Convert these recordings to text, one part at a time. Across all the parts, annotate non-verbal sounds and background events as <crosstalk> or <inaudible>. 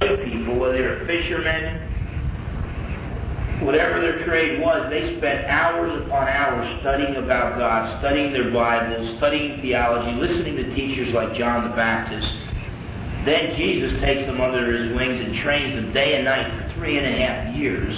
people, whether they're fishermen, whatever their trade was, they spent hours upon hours studying about God, studying their Bibles, studying theology, listening to teachers like John the Baptist. Then Jesus takes them under his wings and trains them day and night for three and a half years.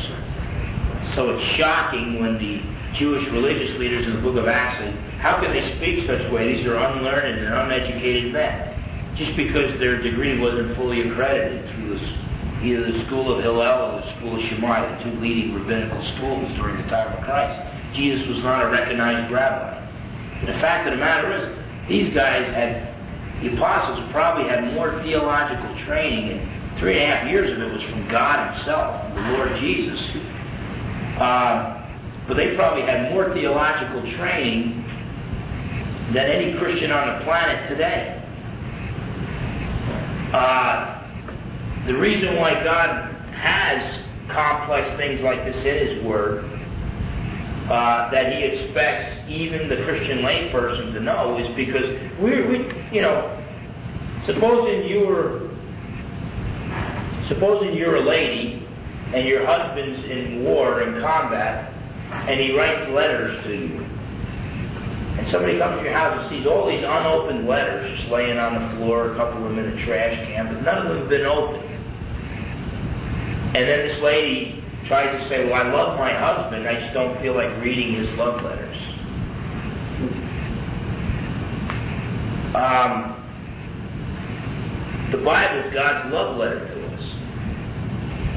So it's shocking when the Jewish religious leaders in the book of Acts how can they speak such way? These are unlearned and uneducated men. Just because their degree wasn't fully accredited through the either the school of Hillel or the school of Shammai, the two leading rabbinical schools during the time of Christ. Jesus was not a recognized rabbi. the fact of the matter is, these guys had, the apostles probably had more theological training, and three and a half years of it was from God Himself, the Lord Jesus. Uh, but they probably had more theological training than any Christian on the planet today. Uh, the reason why God has complex things like this in His Word uh, that He expects even the Christian layperson to know is because we, we, you know, supposing you're, supposing you're a lady and your husband's in war in combat, and he writes letters to you. And somebody comes to your house and sees all these unopened letters just laying on the floor, a couple of them in a trash can, but none of them have been opened. And then this lady tries to say, Well, I love my husband, I just don't feel like reading his love letters. Um, the Bible is God's love letter to us.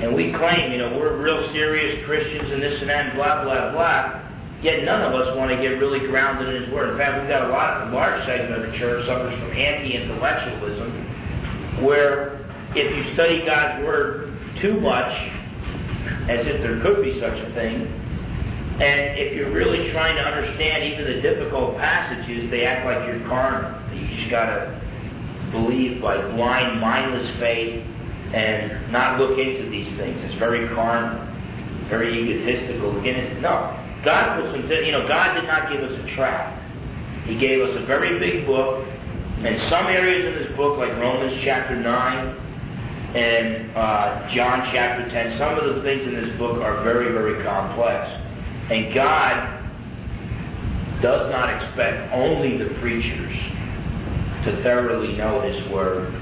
And we claim, you know, we're real serious Christians and this and that and blah, blah, blah. Yet none of us want to get really grounded in His Word. In fact, we've got a lot, a large segment of the church suffers from anti-intellectualism, where if you study God's Word too much, as if there could be such a thing. And if you're really trying to understand even the difficult passages, they act like you're carnal. You just got to believe by blind, mindless faith and not look into these things. It's very carnal, very egotistical. Again, no. God was, you know, God did not give us a trap. He gave us a very big book, and some areas in this book, like Romans chapter 9, and uh, John chapter 10. Some of the things in this book are very, very complex. And God does not expect only the preachers to thoroughly know His Word.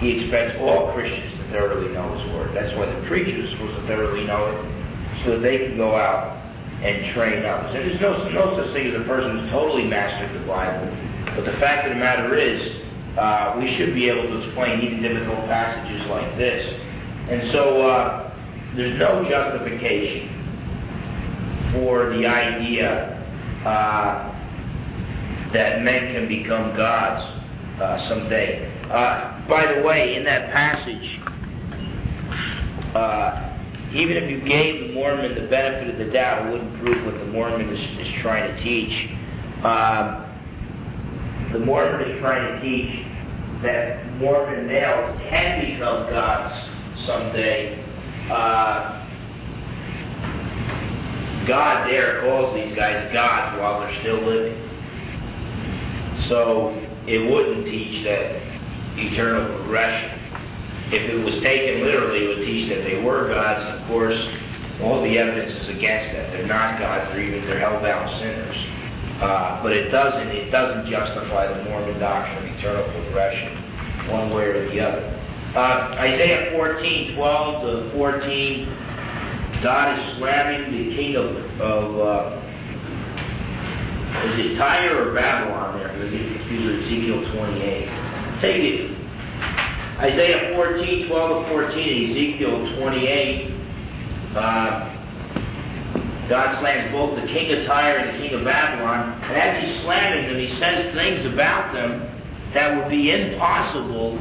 He expects all Christians to thoroughly know His Word. That's why the preachers are supposed to thoroughly know it, so that they can go out and train others. And there's no, no such thing as a person who's totally mastered the Bible. But the fact of the matter is, uh, we should be able to explain even difficult passages like this. And so uh, there's no justification for the idea uh, that men can become gods uh, someday. Uh, by the way, in that passage, uh, even if you gave the Mormon the benefit of the doubt, it wouldn't prove what the Mormon is, is trying to teach. Um, the Mormon is trying to teach that Mormon males can become gods someday. Uh, God there calls these guys gods while they're still living. So it wouldn't teach that eternal progression. If it was taken literally, it would teach that they were gods. Of course, all the evidence is against that. They're not gods, they're even they're hellbound sinners. Uh, but it doesn't it doesn't justify the Mormon doctrine of eternal progression one way or the other. Uh, Isaiah 14, 12 to 14, God is slamming the king of, of uh, is it Tyre or Babylon there? Get confused with Ezekiel 28. Take it. Isaiah 14, 12 to 14, Ezekiel 28. Uh, God slams both the king of Tyre and the king of Babylon. And as he's slamming them, he says things about them that would be impossible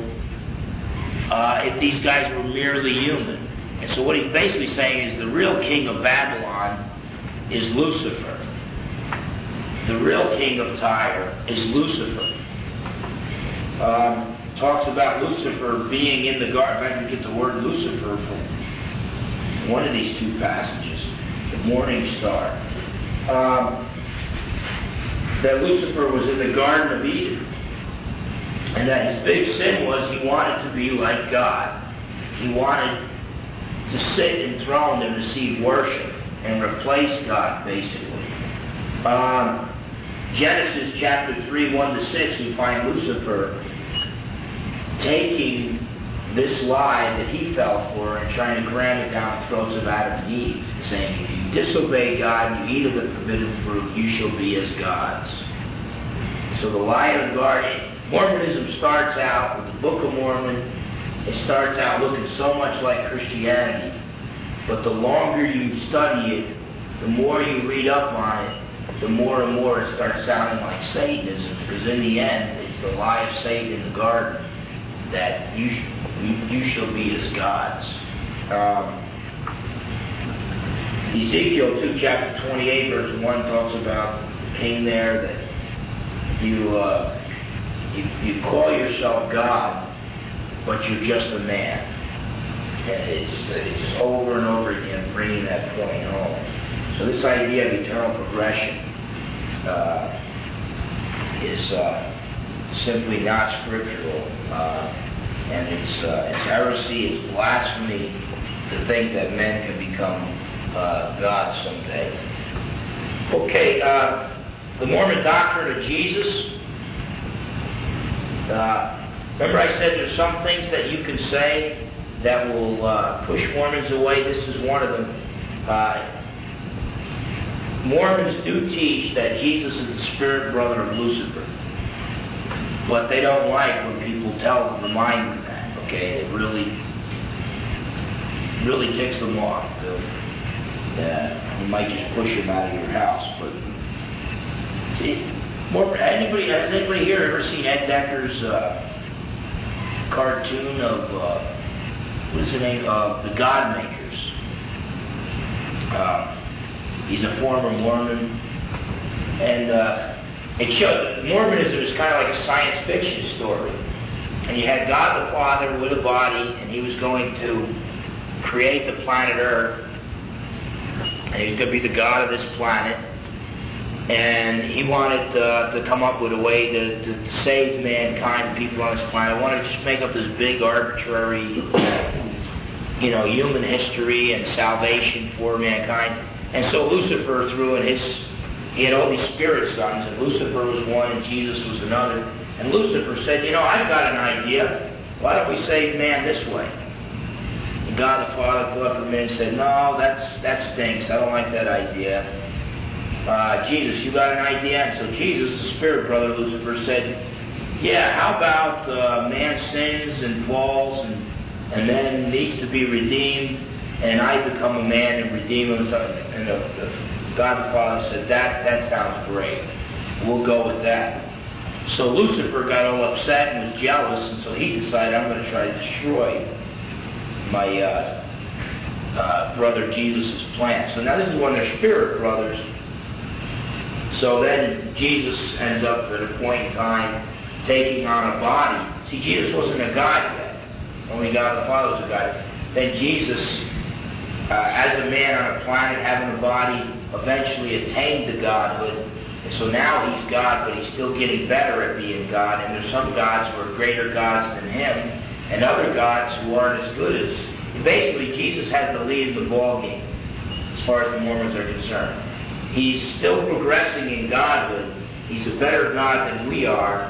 uh, if these guys were merely human. And so what he's basically saying is the real king of Babylon is Lucifer. The real king of Tyre is Lucifer. Um, talks about Lucifer being in the garden. I can get the word Lucifer from one of these two passages the morning star, um, that Lucifer was in the Garden of Eden, and that his big sin was he wanted to be like God. He wanted to sit enthroned and receive worship and replace God, basically. Um, Genesis chapter 3, 1 to 6, we find Lucifer taking this lie that he fell for and trying to cram it down the throats of Adam and Eve, saying, If you disobey God and you eat of the forbidden fruit, you shall be as gods. So the lie of garden, Mormonism starts out with the Book of Mormon. It starts out looking so much like Christianity. But the longer you study it, the more you read up on it, the more and more it starts sounding like Satanism. Because in the end, it's the lie of Satan in the garden that you, you, shall be as gods. Um, Ezekiel 2, chapter 28, verse 1 talks about the king there that you, uh, you, you call yourself God, but you're just a man. And it's, it's over and over again bringing that point home. So this idea of eternal progression uh, is uh, simply not scriptural. Uh, and it's, uh, it's heresy, it's blasphemy to think that men can become uh, gods someday. Okay, uh, the Mormon doctrine of Jesus. Uh, remember, I said there's some things that you can say that will uh, push Mormons away. This is one of them. Uh, Mormons do teach that Jesus is the spirit brother of Lucifer, but they don't like when people tell them, remind them that. Okay, it really, really ticks them off. Yeah, you might just push them out of your house. But see, more anybody has anybody here ever seen Ed Decker's uh, cartoon of uh, what is the name of the God Makers? Uh, he's a former Mormon, and uh, it showed Mormonism is kind of like a science fiction story. And you had God the Father with a body, and He was going to create the planet Earth, and He was going to be the God of this planet. And He wanted uh, to come up with a way to, to, to save mankind, people on this planet. He wanted to just make up this big arbitrary, you know, human history and salvation for mankind. And so Lucifer threw in his, he had all these spirit sons, and Lucifer was one, and Jesus was another. And Lucifer said, You know, I've got an idea. Why don't we save man this way? And God the Father looked up at him and said, No, that's, that stinks. I don't like that idea. Uh, Jesus, you got an idea? And so Jesus, the spirit brother Lucifer, said, Yeah, how about uh, man sins and falls and, and then needs to be redeemed? and I become a man and redeem him. And the, the, God the Father said, that, that sounds great. We'll go with that. So Lucifer got all upset and was jealous, and so he decided, I'm going to try to destroy my uh, uh, brother Jesus' plan. So now this is one of their spirit brothers. So then Jesus ends up at a point in time taking on a body. See, Jesus wasn't a God yet. Only God the Father was a God. Then Jesus uh, as a man on a planet having a body, eventually attained to godhood. And so now he's God, but he's still getting better at being God. And there's some gods who are greater gods than him, and other gods who aren't as good as. Basically, Jesus has the lead in the ball game, as far as the Mormons are concerned. He's still progressing in godhood. He's a better God than we are,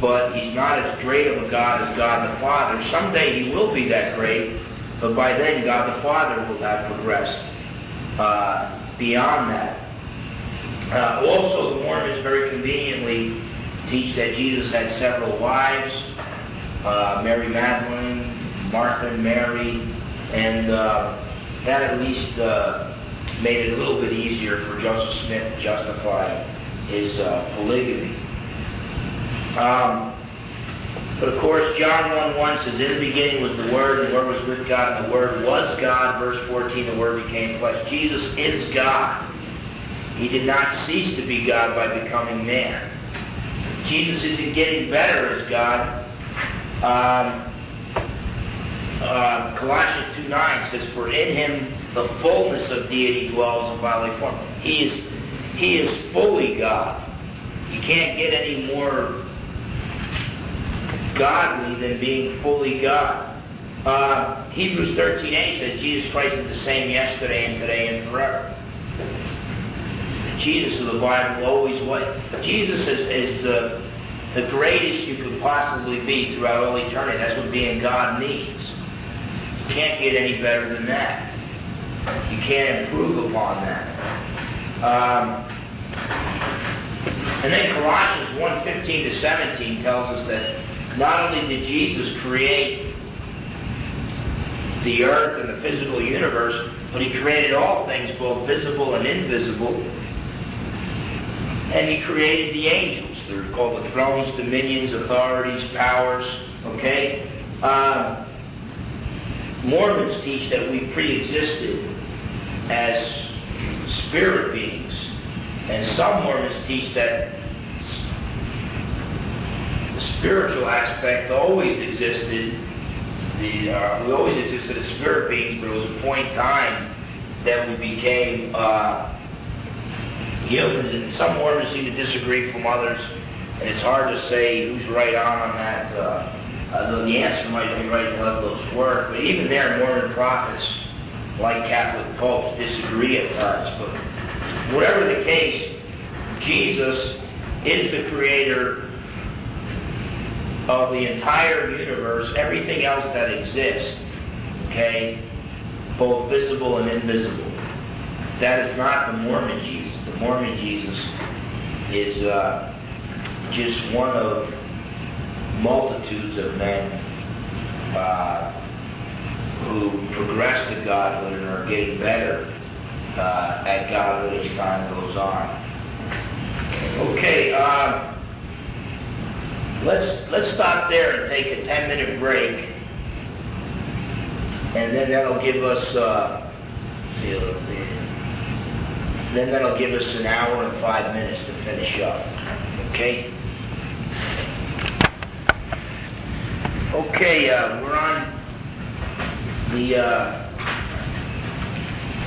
but he's not as great of a God as God the Father. Someday he will be that great, but by then, God the Father will have progressed uh, beyond that. Uh, also, the Mormons very conveniently teach that Jesus had several wives uh, Mary Magdalene, Martha and Mary, and uh, that at least uh, made it a little bit easier for Joseph Smith to justify his uh, polygamy. Um, but of course, John 1 1 says, In the beginning was the Word, and the Word was with God, and the Word was God. Verse 14, the Word became flesh. Jesus is God. He did not cease to be God by becoming man. Jesus isn't getting better as God. Um, uh, Colossians 2 9 says, For in him the fullness of deity dwells in bodily form. He is, he is fully God. You can't get any more godly than being fully God. Uh, Hebrews 13a says Jesus Christ is the same yesterday and today and forever. Jesus of the Bible always was. Jesus is, is the, the greatest you could possibly be throughout all eternity. That's what being God means. You can't get any better than that. You can't improve upon that. Um, and then Colossians 1 15 to 17 tells us that not only did Jesus create the earth and the physical universe, but he created all things, both visible and invisible. And he created the angels. They're called the thrones, dominions, authorities, powers. Okay? Uh, Mormons teach that we pre-existed as spirit beings. And some Mormons teach that spiritual aspect always existed. The, uh, we always existed as spirit beings, but it was a point in time that we became uh, humans. And some orders seem to disagree from others, and it's hard to say who's right on on that. Uh, although the answer might be right in Douglas' work, but even there, Mormon prophets like Catholic popes disagree at times. But whatever the case, Jesus is the creator of the entire universe, everything else that exists, okay, both visible and invisible. That is not the Mormon Jesus. The Mormon Jesus is uh, just one of multitudes of men uh, who progress to godhood and are getting better uh, at godhood as time goes on. Okay, uh, let's let's stop there and take a ten minute break, and then that'll give us uh, then that'll give us an hour and five minutes to finish up. Okay. Okay, uh, we're on the uh,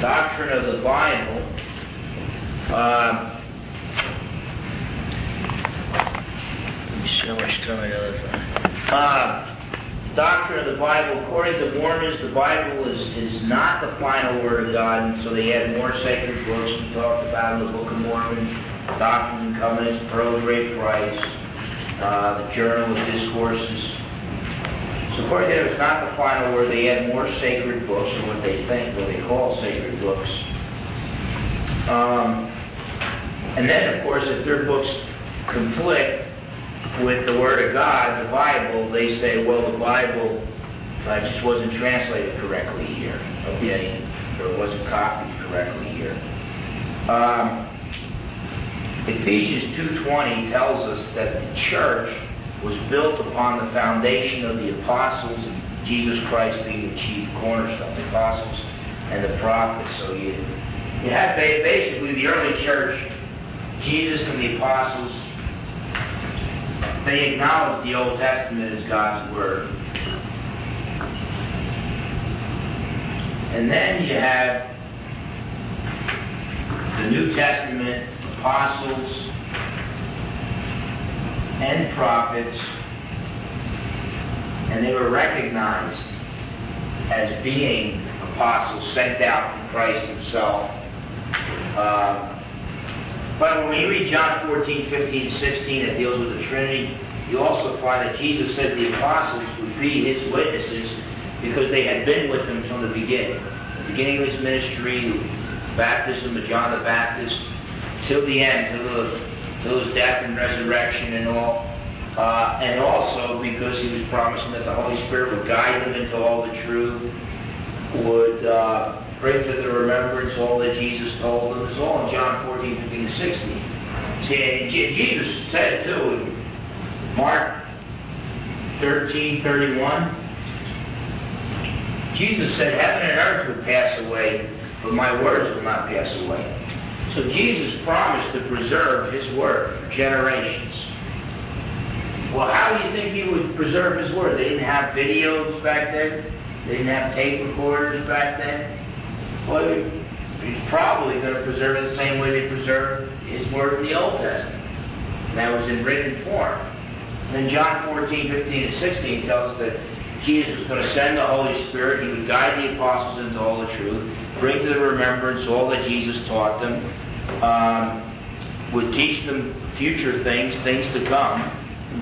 doctrine of the Bible. Uh, let me see how much time I got uh, Doctrine of the Bible. According to Mormons, the Bible is, is not the final word of God, and so they had more sacred books. We talked about in the Book of Mormon, Doctrine and Covenants, Pearl of Great Price, uh, the Journal of Discourses. So according to them, it's not the final word. They had more sacred books, or what they think, what they call sacred books. Um, and then, of course, if their books conflict with the Word of God, the Bible, they say, well, the Bible uh, just wasn't translated correctly here, okay, or it wasn't copied correctly here. Um, Ephesians 2.20 tells us that the church was built upon the foundation of the apostles and Jesus Christ being the chief cornerstone, the apostles and the prophets. So you, you have basically the early church, Jesus and the apostles, they acknowledged the Old Testament as God's Word. And then you have the New Testament apostles, and prophets, and they were recognized as being apostles sent out from Christ himself. Uh, but when we read John 14, 15, 16, that deals with the Trinity, you also find that Jesus said the apostles would be his witnesses because they had been with him from the beginning. The beginning of his ministry, baptism of John the Baptist, till the end, till the to his death and resurrection and all. Uh, and also because he was promising that the Holy Spirit would guide them into all the truth, would uh, bring to the remembrance all that Jesus told them. It's all in John 14, 15, 16. See, Jesus said it too in Mark 13, 31. Jesus said, Heaven and earth will pass away, but my words will not pass away. So Jesus promised to preserve his word for generations. Well, how do you think he would preserve his word? They didn't have videos back then. They didn't have tape recorders back then. Well, he's probably going to preserve it the same way they preserved his word in the Old Testament. And that was in written form. And then John 14, 15, and 16 tells us that Jesus was going to send the Holy Spirit. He would guide the apostles into all the truth, bring to the remembrance all that Jesus taught them, um, would teach them future things, things to come.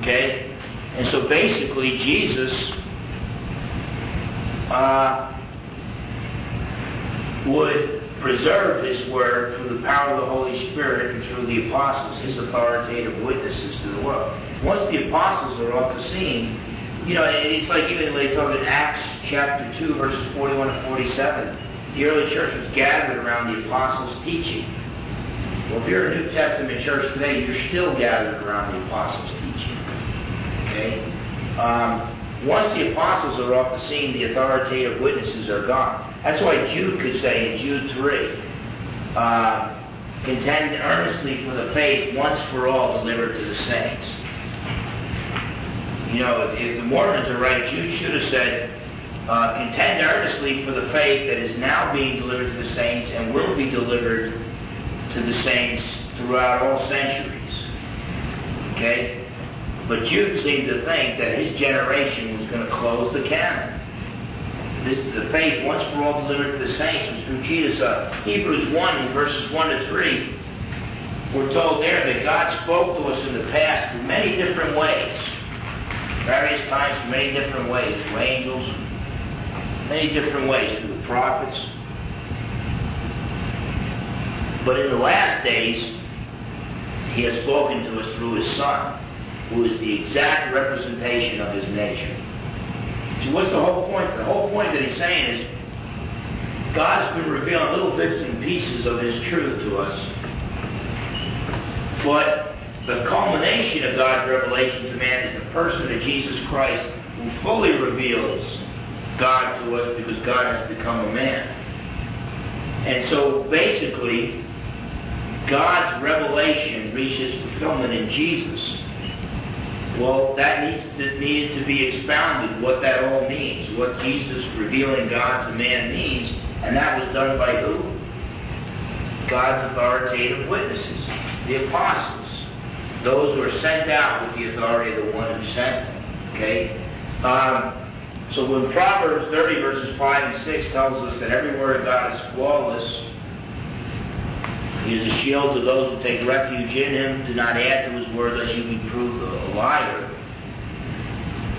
Okay? And so basically, Jesus uh, would preserve His Word through the power of the Holy Spirit and through the apostles, His authoritative witnesses to the world. Once the apostles are off the scene, you know, it's like even they talk in Acts chapter 2, verses 41 and 47. The early church was gathered around the apostles' teaching. Well, if you're a New Testament church today, you're still gathered around the apostles' teaching. Okay? Um, once the apostles are off the scene, the authoritative witnesses are gone. That's why Jude could say in Jude 3, uh, contend earnestly for the faith once for all delivered to the saints. You know, if, if the Mormons are right, Jude should have said, uh, contend earnestly for the faith that is now being delivered to the saints and will be delivered to the saints throughout all centuries. Okay? But Jude seemed to think that his generation was going to close the canon. This, is the faith, once for all delivered to the saints, was through Jesus. Uh, Hebrews 1, verses 1 to 3, we're told there that God spoke to us in the past through many different ways various times, many different ways, through angels, many different ways, through the prophets. But in the last days, he has spoken to us through his Son, who is the exact representation of his nature. So what's the whole point? The whole point that he's saying is God's been revealing little bits and pieces of his truth to us. But the culmination of God's revelation to man is the person of Jesus Christ who fully reveals God to us because God has become a man. And so basically, God's revelation reaches fulfillment in Jesus. Well, that needs to, needed to be expounded, what that all means, what Jesus revealing God to man means, and that was done by who? God's authoritative witnesses, the apostles those who are sent out with the authority of the one who sent them. Okay? Um, so when Proverbs 30, verses 5 and 6 tells us that every word of God is flawless, he is a shield to those who take refuge in him. Do not add to his word lest you be proved a liar.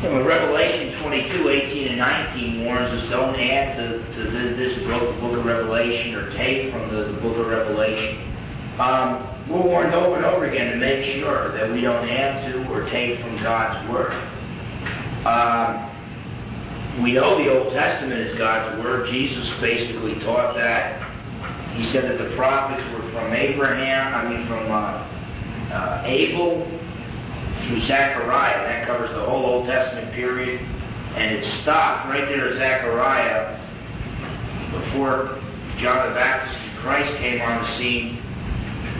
And Revelation 22, 18 and 19 warns us, don't add to, to this book, book of Revelation, or take from the, the book of Revelation. Um, we're warned over and over again to make sure that we don't add to or take from God's Word. Um, we know the Old Testament is God's Word. Jesus basically taught that. He said that the prophets were from Abraham, I mean from uh, uh, Abel through Zechariah. That covers the whole Old Testament period. And it stopped right there at Zechariah before John the Baptist and Christ came on the scene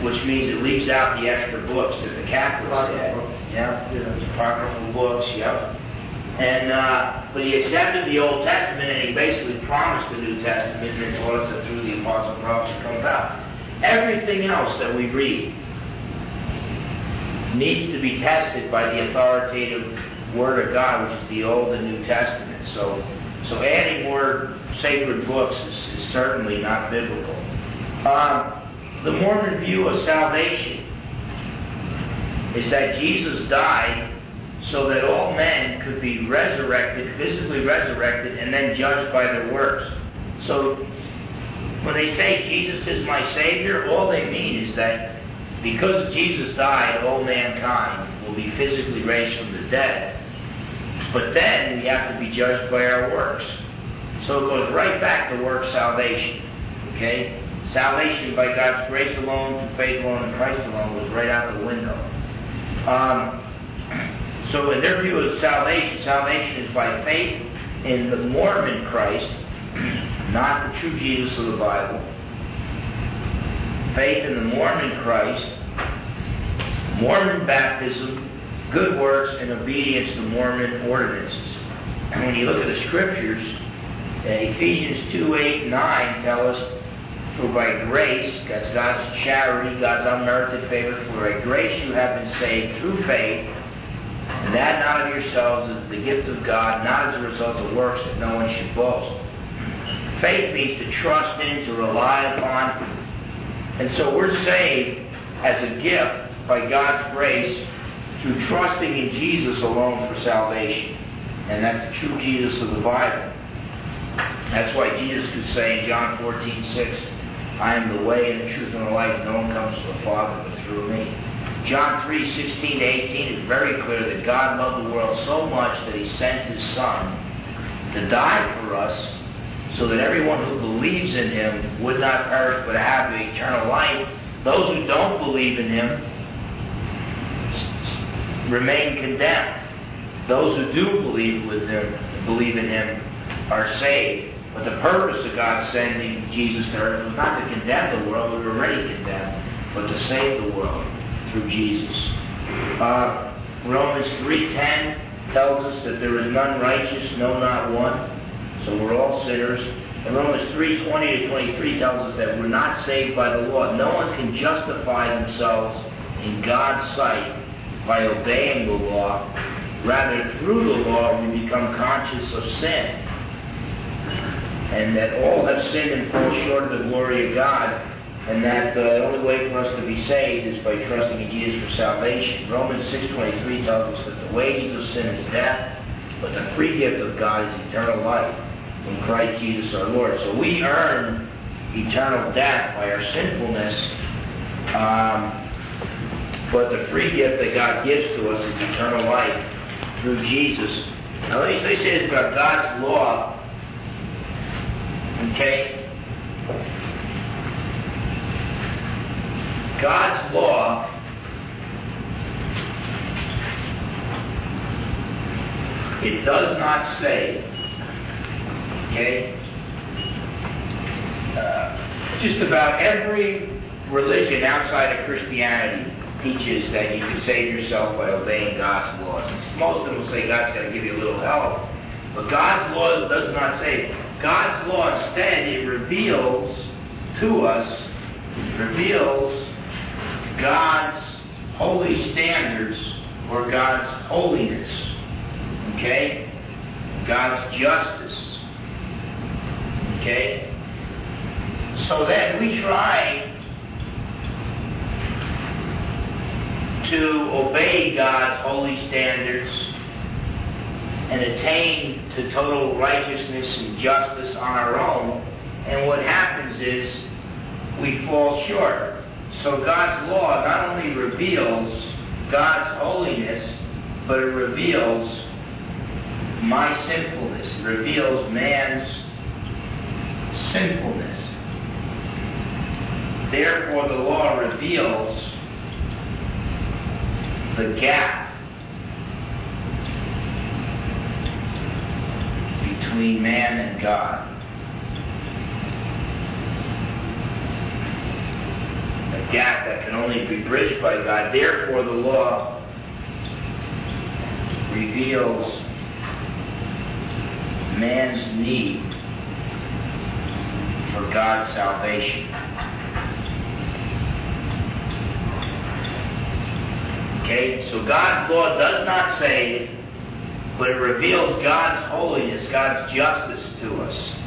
which means it leaves out the extra books that the Catholics had. Yeah, yeah. apocryphal books, yep. And uh, but he accepted the Old Testament and he basically promised the New Testament and told us that through the apostle it comes out. Everything else that we read needs to be tested by the authoritative Word of God, which is the Old and New Testament. So, so adding more sacred books is, is certainly not biblical. Um, the Mormon view of salvation is that Jesus died so that all men could be resurrected, physically resurrected, and then judged by their works. So when they say Jesus is my Savior, all they mean is that because Jesus died, all mankind will be physically raised from the dead. But then we have to be judged by our works. So it goes right back to work salvation. Okay? salvation by God's grace alone, through faith alone, and Christ alone was right out the window. Um, so in their view of salvation, salvation is by faith in the Mormon Christ, <clears throat> not the true Jesus of the Bible. Faith in the Mormon Christ, Mormon baptism, good works, and obedience to Mormon ordinances. And when you look at the scriptures, uh, Ephesians 2, 8, 9 tell us for by grace, that's God's charity, God's unmerited favor, for by grace you have been saved through faith, And that not of yourselves is the gift of God, not as a result of works that no one should boast. Faith means to trust in, to rely upon. And so we're saved as a gift by God's grace through trusting in Jesus alone for salvation. And that's the true Jesus of the Bible. That's why Jesus could say in John 14, 6, I am the way and the truth and the life. No one comes to the Father but through me. John 3, 16 to 18 is very clear that God loved the world so much that he sent his Son to die for us so that everyone who believes in him would not perish but have eternal life. Those who don't believe in him remain condemned. Those who do believe with him, believe in him, are saved. But the purpose of God sending Jesus to earth was not to condemn the world, we were already condemned, but to save the world through Jesus. Uh, Romans 3.10 tells us that there is none righteous, no, not one. So we're all sinners. And Romans 3.20 to 23 tells us that we're not saved by the law. No one can justify themselves in God's sight by obeying the law. Rather, through the law, we become conscious of sin. And that all have sinned and fall short of the glory of God. And that uh, the only way for us to be saved is by trusting in Jesus for salvation. Romans 6.23 tells us that the wages of sin is death, but the free gift of God is eternal life in Christ Jesus our Lord. So we earn eternal death by our sinfulness. Um, but the free gift that God gives to us is eternal life through Jesus. Now let me say this about God's law. Okay? God's law it does not say, okay, uh, just about every religion outside of Christianity teaches that you can save yourself by obeying God's laws. Most of them will say God's going to give you a little help. But God's law does not say. God's law instead, it reveals to us, reveals God's holy standards or God's holiness. Okay? God's justice. Okay? So then we try to obey God's holy standards and attain to total righteousness and justice on our own. And what happens is we fall short. So God's law not only reveals God's holiness, but it reveals my sinfulness. It reveals man's sinfulness. Therefore, the law reveals the gap between man and God. Gap that can only be bridged by God. Therefore, the law reveals man's need for God's salvation. Okay? So God's law does not save, but it reveals God's holiness, God's justice to us.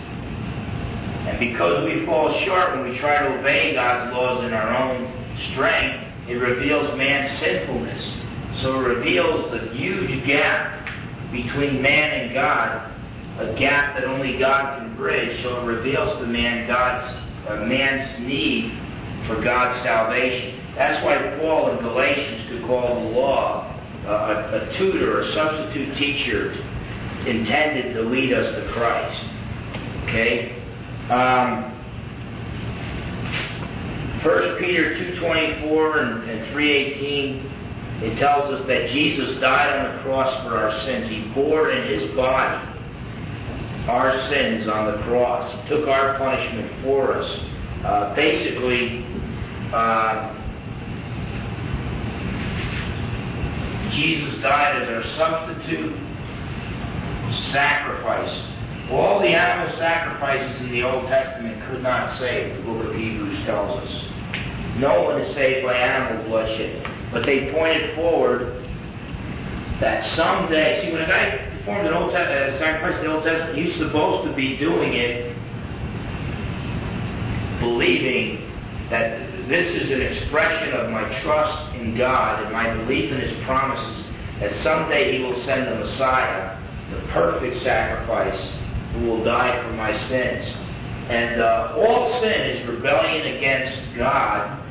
Because we fall short when we try to obey God's laws in our own strength, it reveals man's sinfulness. So it reveals the huge gap between man and God, a gap that only God can bridge. So it reveals to man God's uh, man's need for God's salvation. That's why Paul in Galatians could call the law uh, a, a tutor a substitute teacher intended to lead us to Christ. Okay? Um, 1 Peter 2.24 and, and 3.18, it tells us that Jesus died on the cross for our sins. He bore in his body our sins on the cross. He took our punishment for us. Uh, basically, uh, Jesus died as our substitute sacrifice. All the animal sacrifices in the Old Testament could not save, the book of Hebrews tells us. No one is saved by animal bloodshed. But they pointed forward that someday, see, when a guy performed an old te- uh, sacrifice in the Old Testament, he's supposed to be doing it believing that this is an expression of my trust in God and my belief in His promises that someday He will send the Messiah, the perfect sacrifice, who will die for my sins. And uh, all sin is rebellion against God,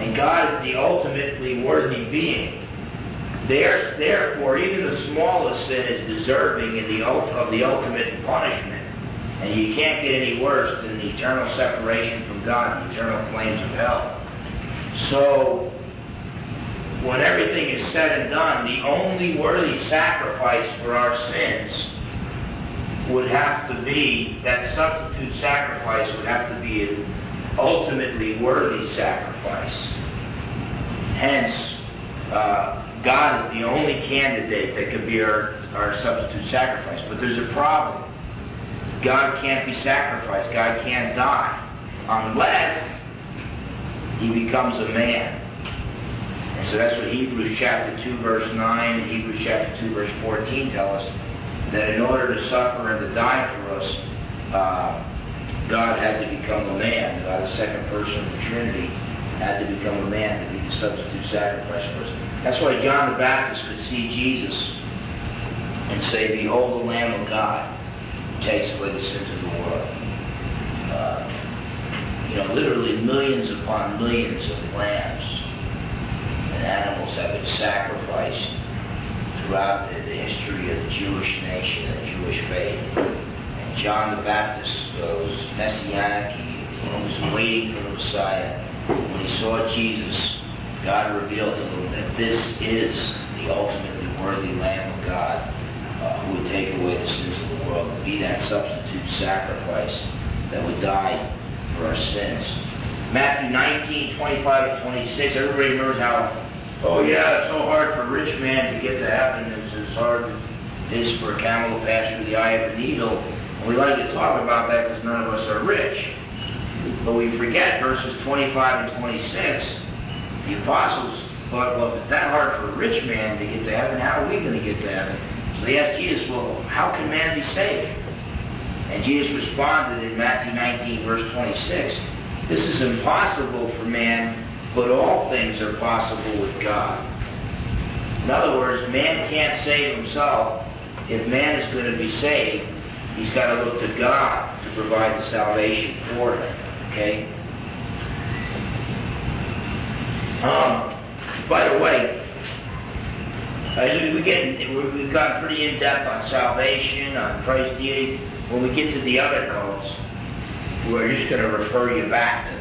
and God is the ultimately worthy being. There, therefore, even the smallest sin is deserving in the, of the ultimate punishment. And you can't get any worse than the eternal separation from God, the eternal flames of hell. So, when everything is said and done, the only worthy sacrifice for our sins would have to be, that substitute sacrifice would have to be an ultimately worthy sacrifice. Hence, uh, God is the only candidate that could be our, our substitute sacrifice. But there's a problem. God can't be sacrificed. God can't die unless he becomes a man. And so that's what Hebrews chapter 2 verse 9 and Hebrews chapter 2 verse 14 tell us, that in order to suffer and to die for us, uh, God had to become a man. God, the second person of the Trinity, had to become a man to be the substitute sacrifice for us. That's why John the Baptist could see Jesus and say, Behold the Lamb of God takes away the sins of the world. Uh, you know, literally millions upon millions of lambs and animals have been sacrificed throughout the, the history of the Jewish nation and Jewish faith. And John the Baptist goes messianic. He was waiting for the Messiah. When he saw Jesus, God revealed to him that this is the ultimately worthy Lamb of God uh, who would take away the sins of the world be that substitute sacrifice that would die for our sins. Matthew 19, 25 to 26, everybody remembers how, oh yeah, it's so hard for a rich man to get to heaven. It's as hard as it is for a camel to pass through the eye of a needle. And we like to talk about that because none of us are rich. But we forget verses 25 and 26. The apostles thought, well, if it's that hard for a rich man to get to heaven, how are we going to get to heaven? So they asked Jesus, well, how can man be saved? And Jesus responded in Matthew 19, verse 26, This is impossible for man, but all things are possible with God. In other words, man can't save himself. If man is going to be saved, he's got to look to God to provide the salvation for him. Okay? Um, by the way, as we get, we've gotten pretty in depth on salvation, on Christ's deity. When we get to the other cults, we're just going to refer you back to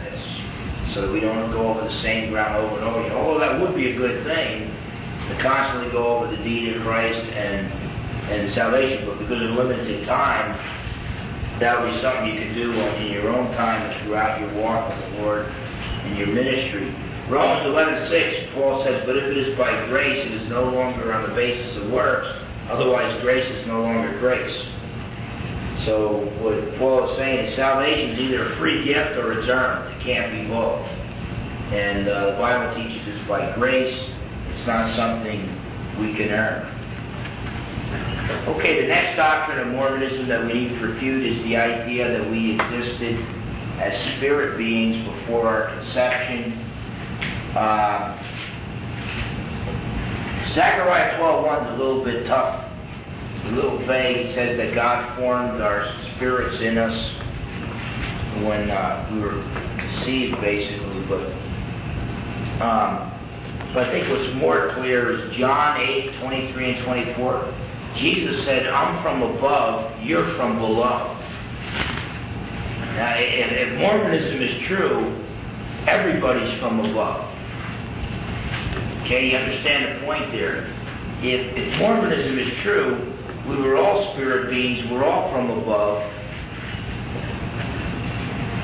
so that we don't go over the same ground over and over again. Although that would be a good thing to constantly go over the deity of Christ and and salvation, but because of limited time, that would be something you can do in your own time throughout your walk with the Lord and your ministry. Romans 11:6, Paul says, "But if it is by grace, it is no longer on the basis of works. Otherwise, grace is no longer grace." So what Paul is saying is salvation is either a free gift or it's earned. It can't be both. And uh, the Bible teaches it's by grace. It's not something we can earn. Okay, the next doctrine of Mormonism that we need to refute is the idea that we existed as spirit beings before our conception. Uh, Zechariah 12.1 is a little bit tough, a little vague. Says that God formed our spirits in us when uh, we were conceived, basically. But, um, but I think what's more clear is John 8, 23 and 24. Jesus said, I'm from above, you're from below. Now, if, if Mormonism is true, everybody's from above. Okay, you understand the point there. If, if Mormonism is true, we were all spirit beings, we're all from above.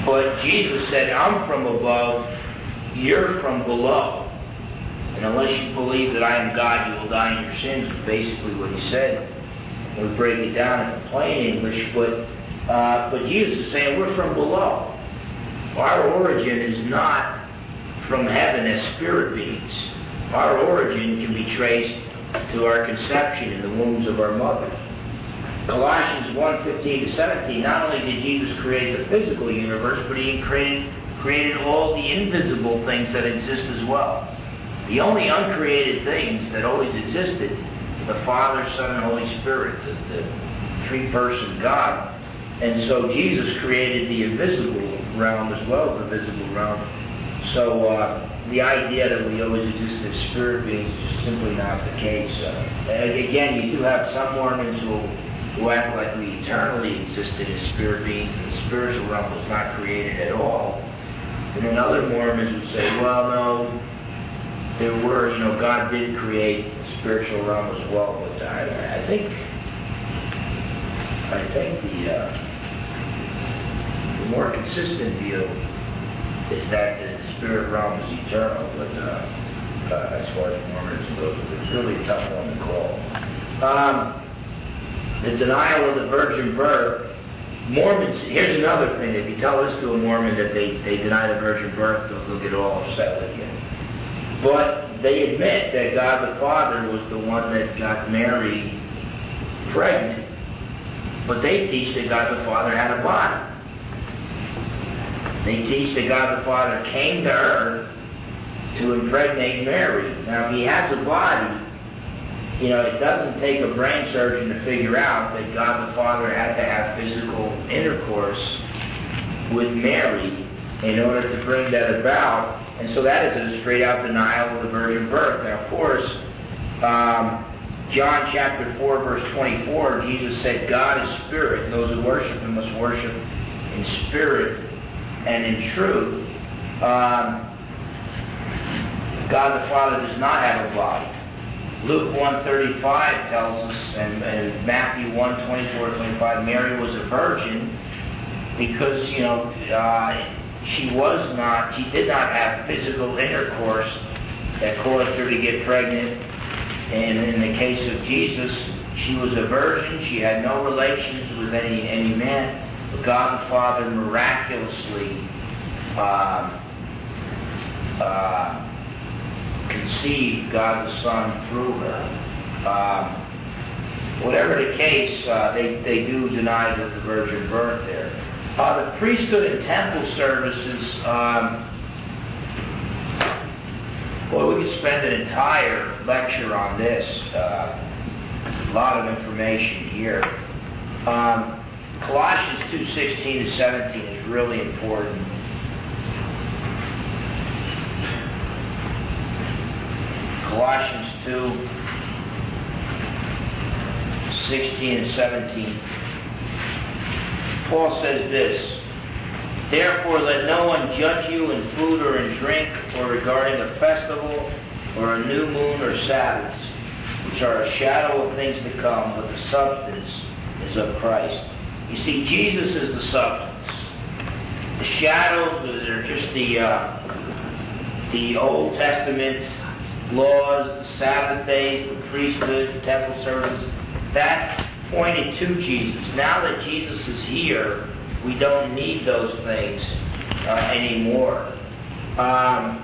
But Jesus said, I'm from above, you're from below. And unless you believe that I am God, you will die in your sins, is basically what he said. We break it down in plain English, but uh, but Jesus is saying we're from below. Our origin is not from heaven as spirit beings. Our origin can be traced to our conception in the wombs of our mothers. Colossians 1 15 to 17, not only did Jesus create the physical universe, but he created, created all the invisible things that exist as well. The only uncreated things that always existed the Father, Son, and Holy Spirit, the, the three person God. And so Jesus created the invisible realm as well as the visible realm. So uh, the idea that we always exist as spirit beings is just simply not the case. Uh, again, you do have some Mormons who, who act like we eternally existed as spirit beings and the spiritual realm was not created at all. And then other Mormons would say, well, no, there were, you know, God did create the spiritual realm as well. But I, I think, I think the, uh, the more consistent view is that the spirit realm is eternal, but uh, uh, as far as Mormonism goes, it's really a tough one to call. Um, the denial of the virgin birth. Mormons, here's another thing. If you tell this to a Mormon that they, they deny the virgin birth, they'll, they'll get all upset with you. But they admit that God the Father was the one that got Mary pregnant. But they teach that God the Father had a body. They teach that God the Father came to earth to impregnate Mary. Now, if he has a body, you know, it doesn't take a brain surgeon to figure out that God the Father had to have physical intercourse with Mary in order to bring that about. And so that is a straight out denial of the virgin birth. Now, of course, um, John chapter 4, verse 24, Jesus said, God is spirit, those who worship him must worship in spirit and in truth, um, God the Father does not have a body. Luke 135 tells us, and, and Matthew 1, 24, 25, Mary was a virgin because, you know, uh, she was not, she did not have physical intercourse that caused her to get pregnant. And in the case of Jesus, she was a virgin. She had no relations with any, any man. God the Father miraculously uh, uh, conceived God the Son through her. Um, whatever the case, uh, they, they do deny that the virgin birth there. Uh, the priesthood and temple services, um, well, we could spend an entire lecture on this. Uh, a lot of information here. Um, Colossians 2:16 to 17 is really important. Colossians 2, 16 and 17. Paul says this, Therefore let no one judge you in food or in drink or regarding a festival or a new moon or Sabbaths, which are a shadow of things to come, but the substance is of Christ. You see, Jesus is the substance. The shadows are just the uh, the Old Testament laws, the Sabbath days, the priesthood, the temple service. That pointed to Jesus. Now that Jesus is here, we don't need those things uh, anymore. Um,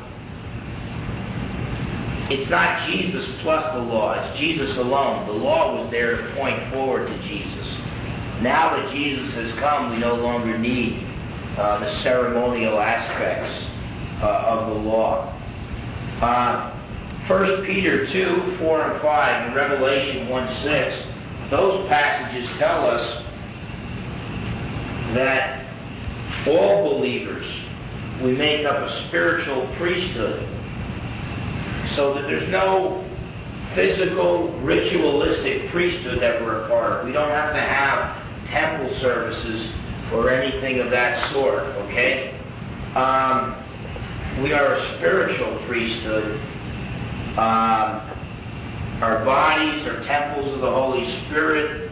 it's not Jesus plus the law, it's Jesus alone. The law was there to point forward to Jesus. Now that Jesus has come, we no longer need uh, the ceremonial aspects uh, of the law. Uh, 1 Peter 2, 4 and 5, and Revelation 1, 6, those passages tell us that all believers, we make up a spiritual priesthood so that there's no physical, ritualistic priesthood that we're a part of. We don't have to have temple services or anything of that sort, okay? Um, we are a spiritual priesthood. Um, our bodies are temples of the Holy Spirit.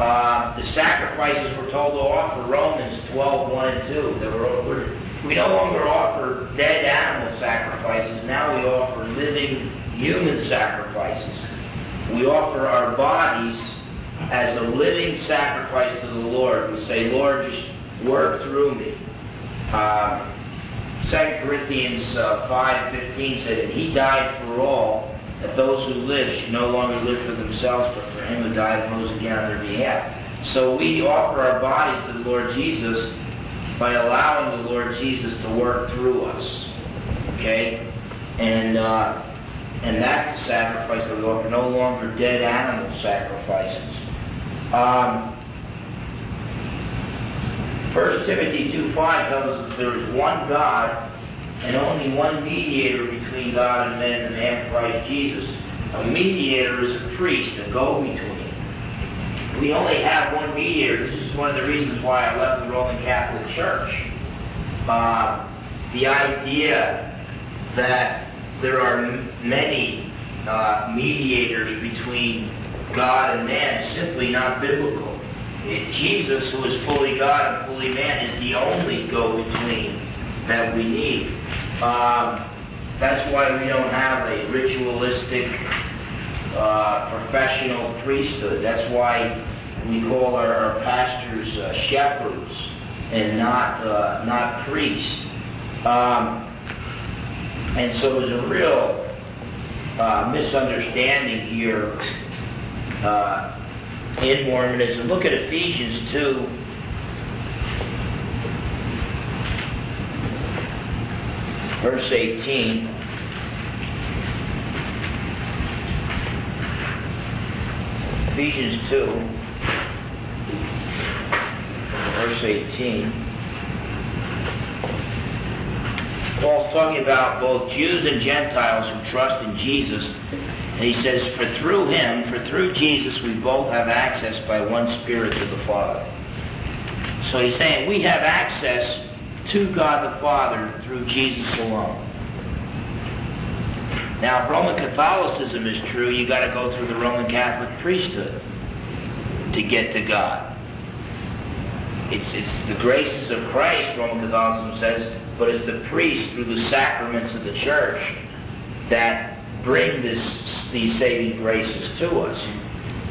Uh, the sacrifices we're told to offer, Romans 12, 1 and 2, that we're, we no longer offer dead animal sacrifices. Now we offer living human sacrifices. We offer our bodies as a living sacrifice to the Lord. We say, Lord, just work through me. Uh, 2 Corinthians uh, 5.15 said, And he died for all, that those who live should no longer live for themselves, but for him who died and rose again on their behalf. So we offer our bodies to the Lord Jesus by allowing the Lord Jesus to work through us. Okay? And uh, and that's the sacrifice of the Lord. No longer dead animal sacrifices. Um, 1 Timothy 2.5 tells us there is one God and only one mediator between God and men, the man Christ Jesus. A mediator is a priest, a go-between. We only have one mediator. This is one of the reasons why I left the Roman Catholic Church. Uh, the idea that there are many uh, mediators between God and man is simply not biblical. Jesus, who is fully God and fully man, is the only go-between that we need. Um, that's why we don't have a ritualistic, uh, professional priesthood. That's why we call our, our pastors uh, shepherds and not uh, not priests. Um, and so there's a real uh, misunderstanding here uh, in Mormonism. Look at Ephesians 2. Verse 18. Ephesians 2, verse 18. Paul's talking about both Jews and Gentiles who trust in Jesus. And he says, For through him, for through Jesus, we both have access by one Spirit to the Father. So he's saying we have access to God the Father through Jesus alone. Now, if Roman Catholicism is true, you got to go through the Roman Catholic priesthood to get to God. It's, it's the graces of Christ, Roman Catholicism says, but it's the priest through the sacraments of the church that bring this, these saving graces to us.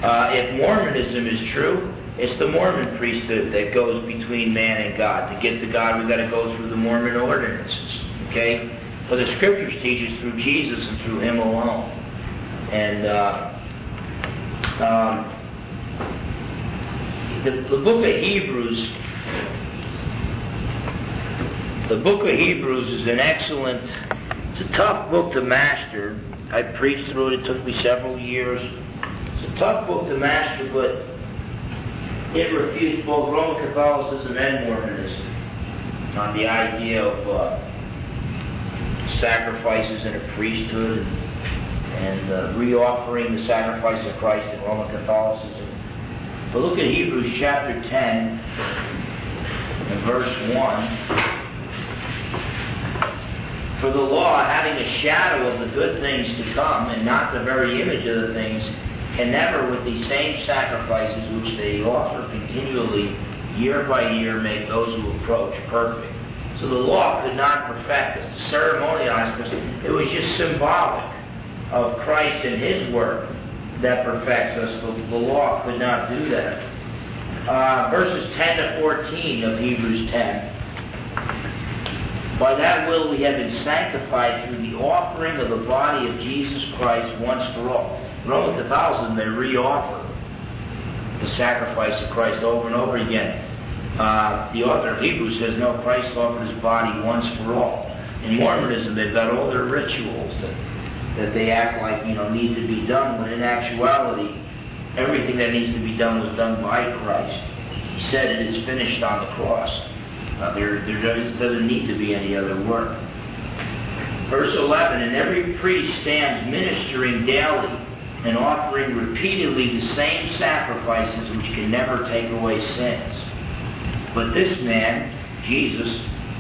Uh, if Mormonism is true, it's the Mormon priesthood that goes between man and God. To get to God, we've got to go through the Mormon ordinances. Okay? But the scriptures teach us through Jesus and through Him alone. And uh, um, the, the book of Hebrews the book of Hebrews is an excellent, it's a tough book to master. I preached through it, it took me several years. It's a tough book to master, but it refutes both Roman Catholicism and Mormonism on the idea of uh, sacrifices in a priesthood and, and uh, reoffering the sacrifice of Christ in Roman Catholicism. But look at Hebrews chapter 10 and verse 1. For the law, having a shadow of the good things to come, and not the very image of the things, can never, with these same sacrifices which they offer continually, year by year, make those who approach perfect. So the law could not perfect us. The ceremonial aspect, it was just symbolic of Christ and His work that perfects us. The, the law could not do that. Uh, verses 10 to 14 of Hebrews 10. By that will we have been sanctified through the offering of the body of Jesus Christ once for all. Roman Catholicism, they reoffer the sacrifice of Christ over and over again. Uh, the author of Hebrews says, no, Christ offered his body once for all. In Mormonism, they've got all their rituals that, that they act like, you know, need to be done, when in actuality, everything that needs to be done was done by Christ. He said it is finished on the cross. Uh, there there does, doesn't need to be any other work. Verse 11, And every priest stands ministering daily and offering repeatedly the same sacrifices which can never take away sins. But this man, Jesus,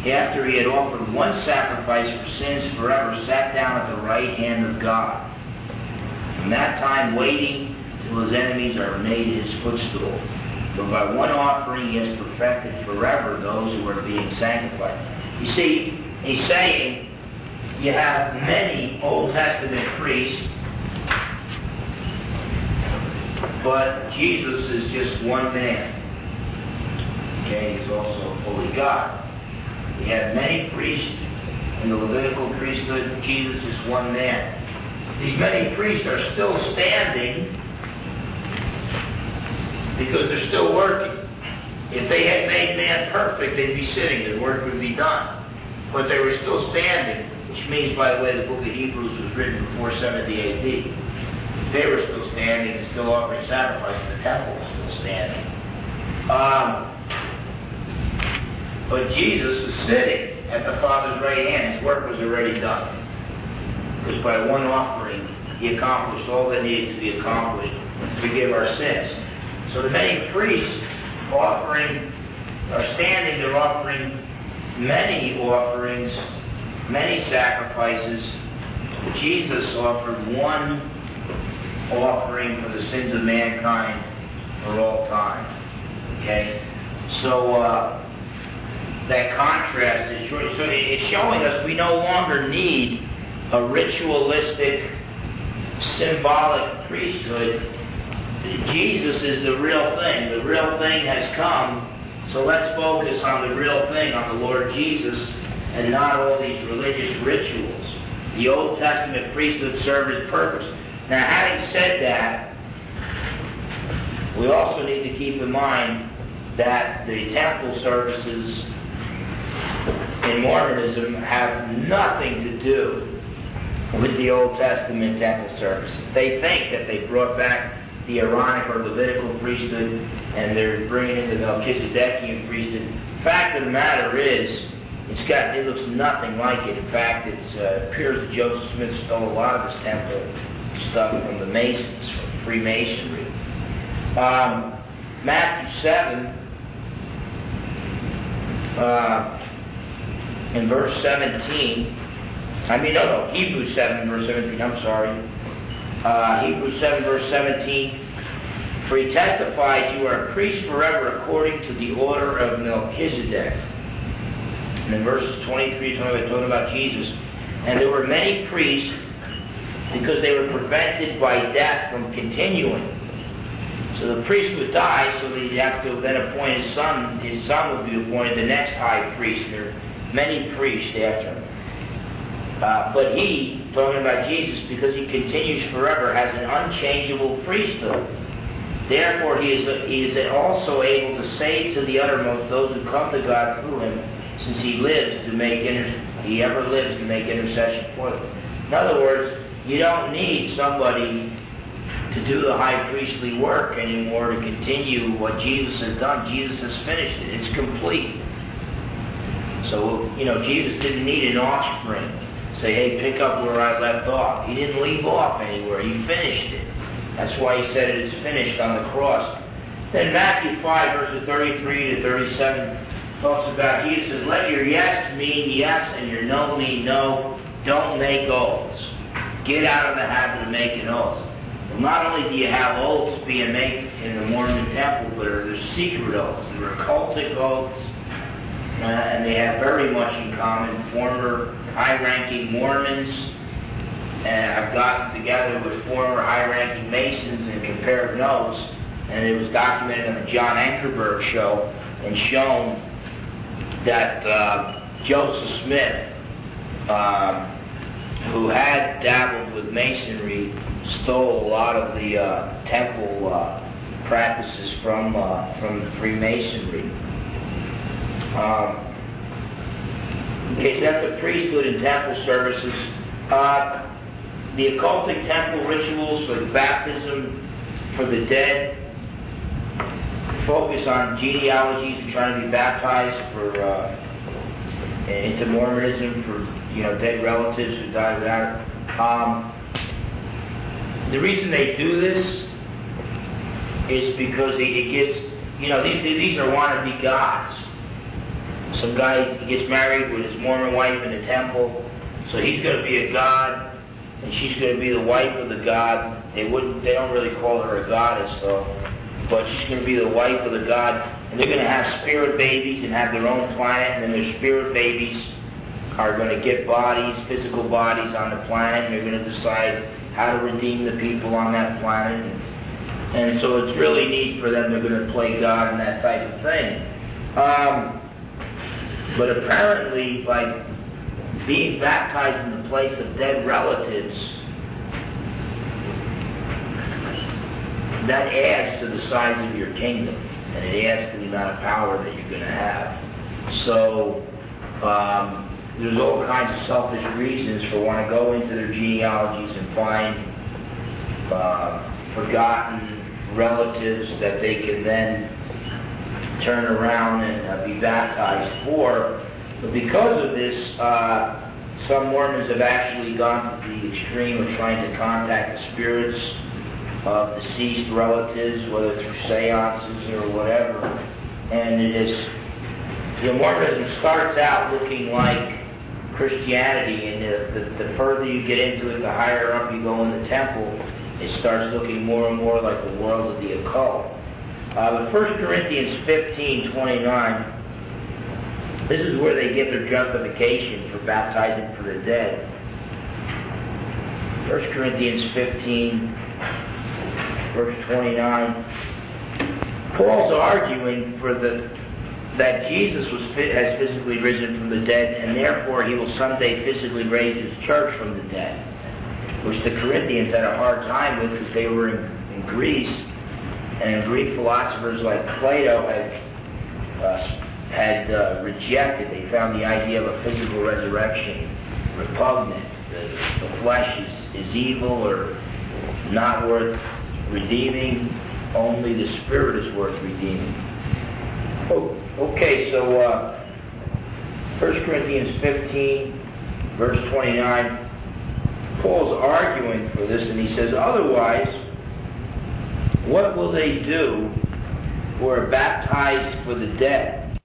after he had offered one sacrifice for sins forever, sat down at the right hand of God. From that time waiting till his enemies are made his footstool. But by one offering he has perfected forever those who are being sanctified. You see, he's saying you have many Old Testament priests, but Jesus is just one man. Okay, he's also fully God. We have many priests in the Levitical priesthood. Jesus is one man. these many priests are still standing because they're still working. If they had made man perfect, they'd be sitting, the work would be done. But they were still standing, which means, by the way, the book of Hebrews was written before 70 AD. They were still standing and still offering sacrifices. The temple was still standing. Um, but Jesus is sitting at the Father's right hand. His work was already done. Because by one offering, he accomplished all that needed to be accomplished to forgive our sins. So the many priests offering are standing, they're offering many offerings, many sacrifices. Jesus offered one offering for the sins of mankind for all time. Okay? So uh, that contrast is short. So it's showing us we no longer need a ritualistic, symbolic priesthood Jesus is the real thing. The real thing has come. So let's focus on the real thing, on the Lord Jesus, and not all these religious rituals. The Old Testament priesthood served its purpose. Now, having said that, we also need to keep in mind that the temple services in Mormonism have nothing to do with the Old Testament temple services. They think that they brought back the Aaronic or Levitical priesthood, and they're bringing in the Melchizedekian priesthood. Fact of the matter is, it's got it looks nothing like it. In fact, it uh, appears that Joseph Smith stole a lot of his temple stuff from the Masons, from Freemasonry. Um, Matthew seven, uh, in verse seventeen. I mean, no, no, Hebrews seven, verse seventeen. I'm sorry uh, Hebrews 7, verse 17. For he testified, You are a priest forever according to the order of Melchizedek. And in verses 23 25, talking about Jesus. And there were many priests because they were prevented by death from continuing. So the priest would die, so he'd have to then appoint his son. His son would be appointed the next high priest. There are many priests after him. Uh, but he, talking about Jesus, because he continues forever, has an unchangeable priesthood. Therefore, he is, he is also able to save to the uttermost those who come to God through him, since he lives to make inter- he ever lives to make intercession for them. In other words, you don't need somebody to do the high priestly work anymore to continue what Jesus has done. Jesus has finished it. It's complete. So, you know, Jesus didn't need an offspring say, hey, pick up where I left off. He didn't leave off anywhere. He finished it. That's why he said it is finished on the cross. Then Matthew 5, verses 33 to 37 talks about, Jesus says, let your yes mean yes and your no mean no. Don't make oaths. Get out of the habit of making oaths. Well, not only do you have oaths being made in the Mormon temple, but there's secret oaths. There are cultic oaths, uh, and they have very much in common. Former high-ranking Mormons and I've gotten together with former high-ranking Masons and compared notes, and it was documented on the John Ankerberg show and shown that uh, Joseph Smith, uh, who had dabbled with Masonry, stole a lot of the uh, temple uh, practices from uh, from Freemasonry. Um, Okay, so that's the priesthood and temple services. Uh, the occultic temple rituals like baptism for the dead, focus on genealogies and trying to be baptized for uh, into Mormonism for you know dead relatives who died without. Um, the reason they do this is because it, it gives you know these, these are wannabe gods. Some guy gets married with his Mormon wife in the temple, so he's going to be a god, and she's going to be the wife of the god. They wouldn't, they don't really call her a goddess though, but she's going to be the wife of the god, and they're going to have spirit babies and have their own planet, and then their spirit babies are going to get bodies, physical bodies on the planet, and they're going to decide how to redeem the people on that planet. And, and so it's really neat for them. They're going to play God and that type of thing. Um, but apparently, by being baptized in the place of dead relatives, that adds to the size of your kingdom, and it adds to the amount of power that you're going to have. So, um, there's all kinds of selfish reasons for wanting to go into their genealogies and find uh, forgotten relatives that they can then turn around and uh, be baptized for. But because of this, uh, some Mormons have actually gone to the extreme of trying to contact the spirits of deceased relatives, whether through seances or whatever. And it is, know, Mormonism starts out looking like Christianity, and the, the, the further you get into it, the higher up you go in the temple, it starts looking more and more like the world of the occult. Uh, but 1 Corinthians 15, 29, this is where they give their justification for baptizing for the dead. 1 Corinthians 15, verse 29. Paul's arguing for the that Jesus was has physically risen from the dead, and therefore he will someday physically raise his church from the dead, which the Corinthians had a hard time with because they were in, in Greece, and Greek philosophers like Plato had uh, had uh, rejected. They found the idea of a physical resurrection repugnant. The, the flesh is, is evil or not worth redeeming. Only the spirit is worth redeeming. Oh, okay, so uh, 1 Corinthians 15, verse 29, Paul's arguing for this, and he says, Otherwise, what will they do who are baptized for the dead?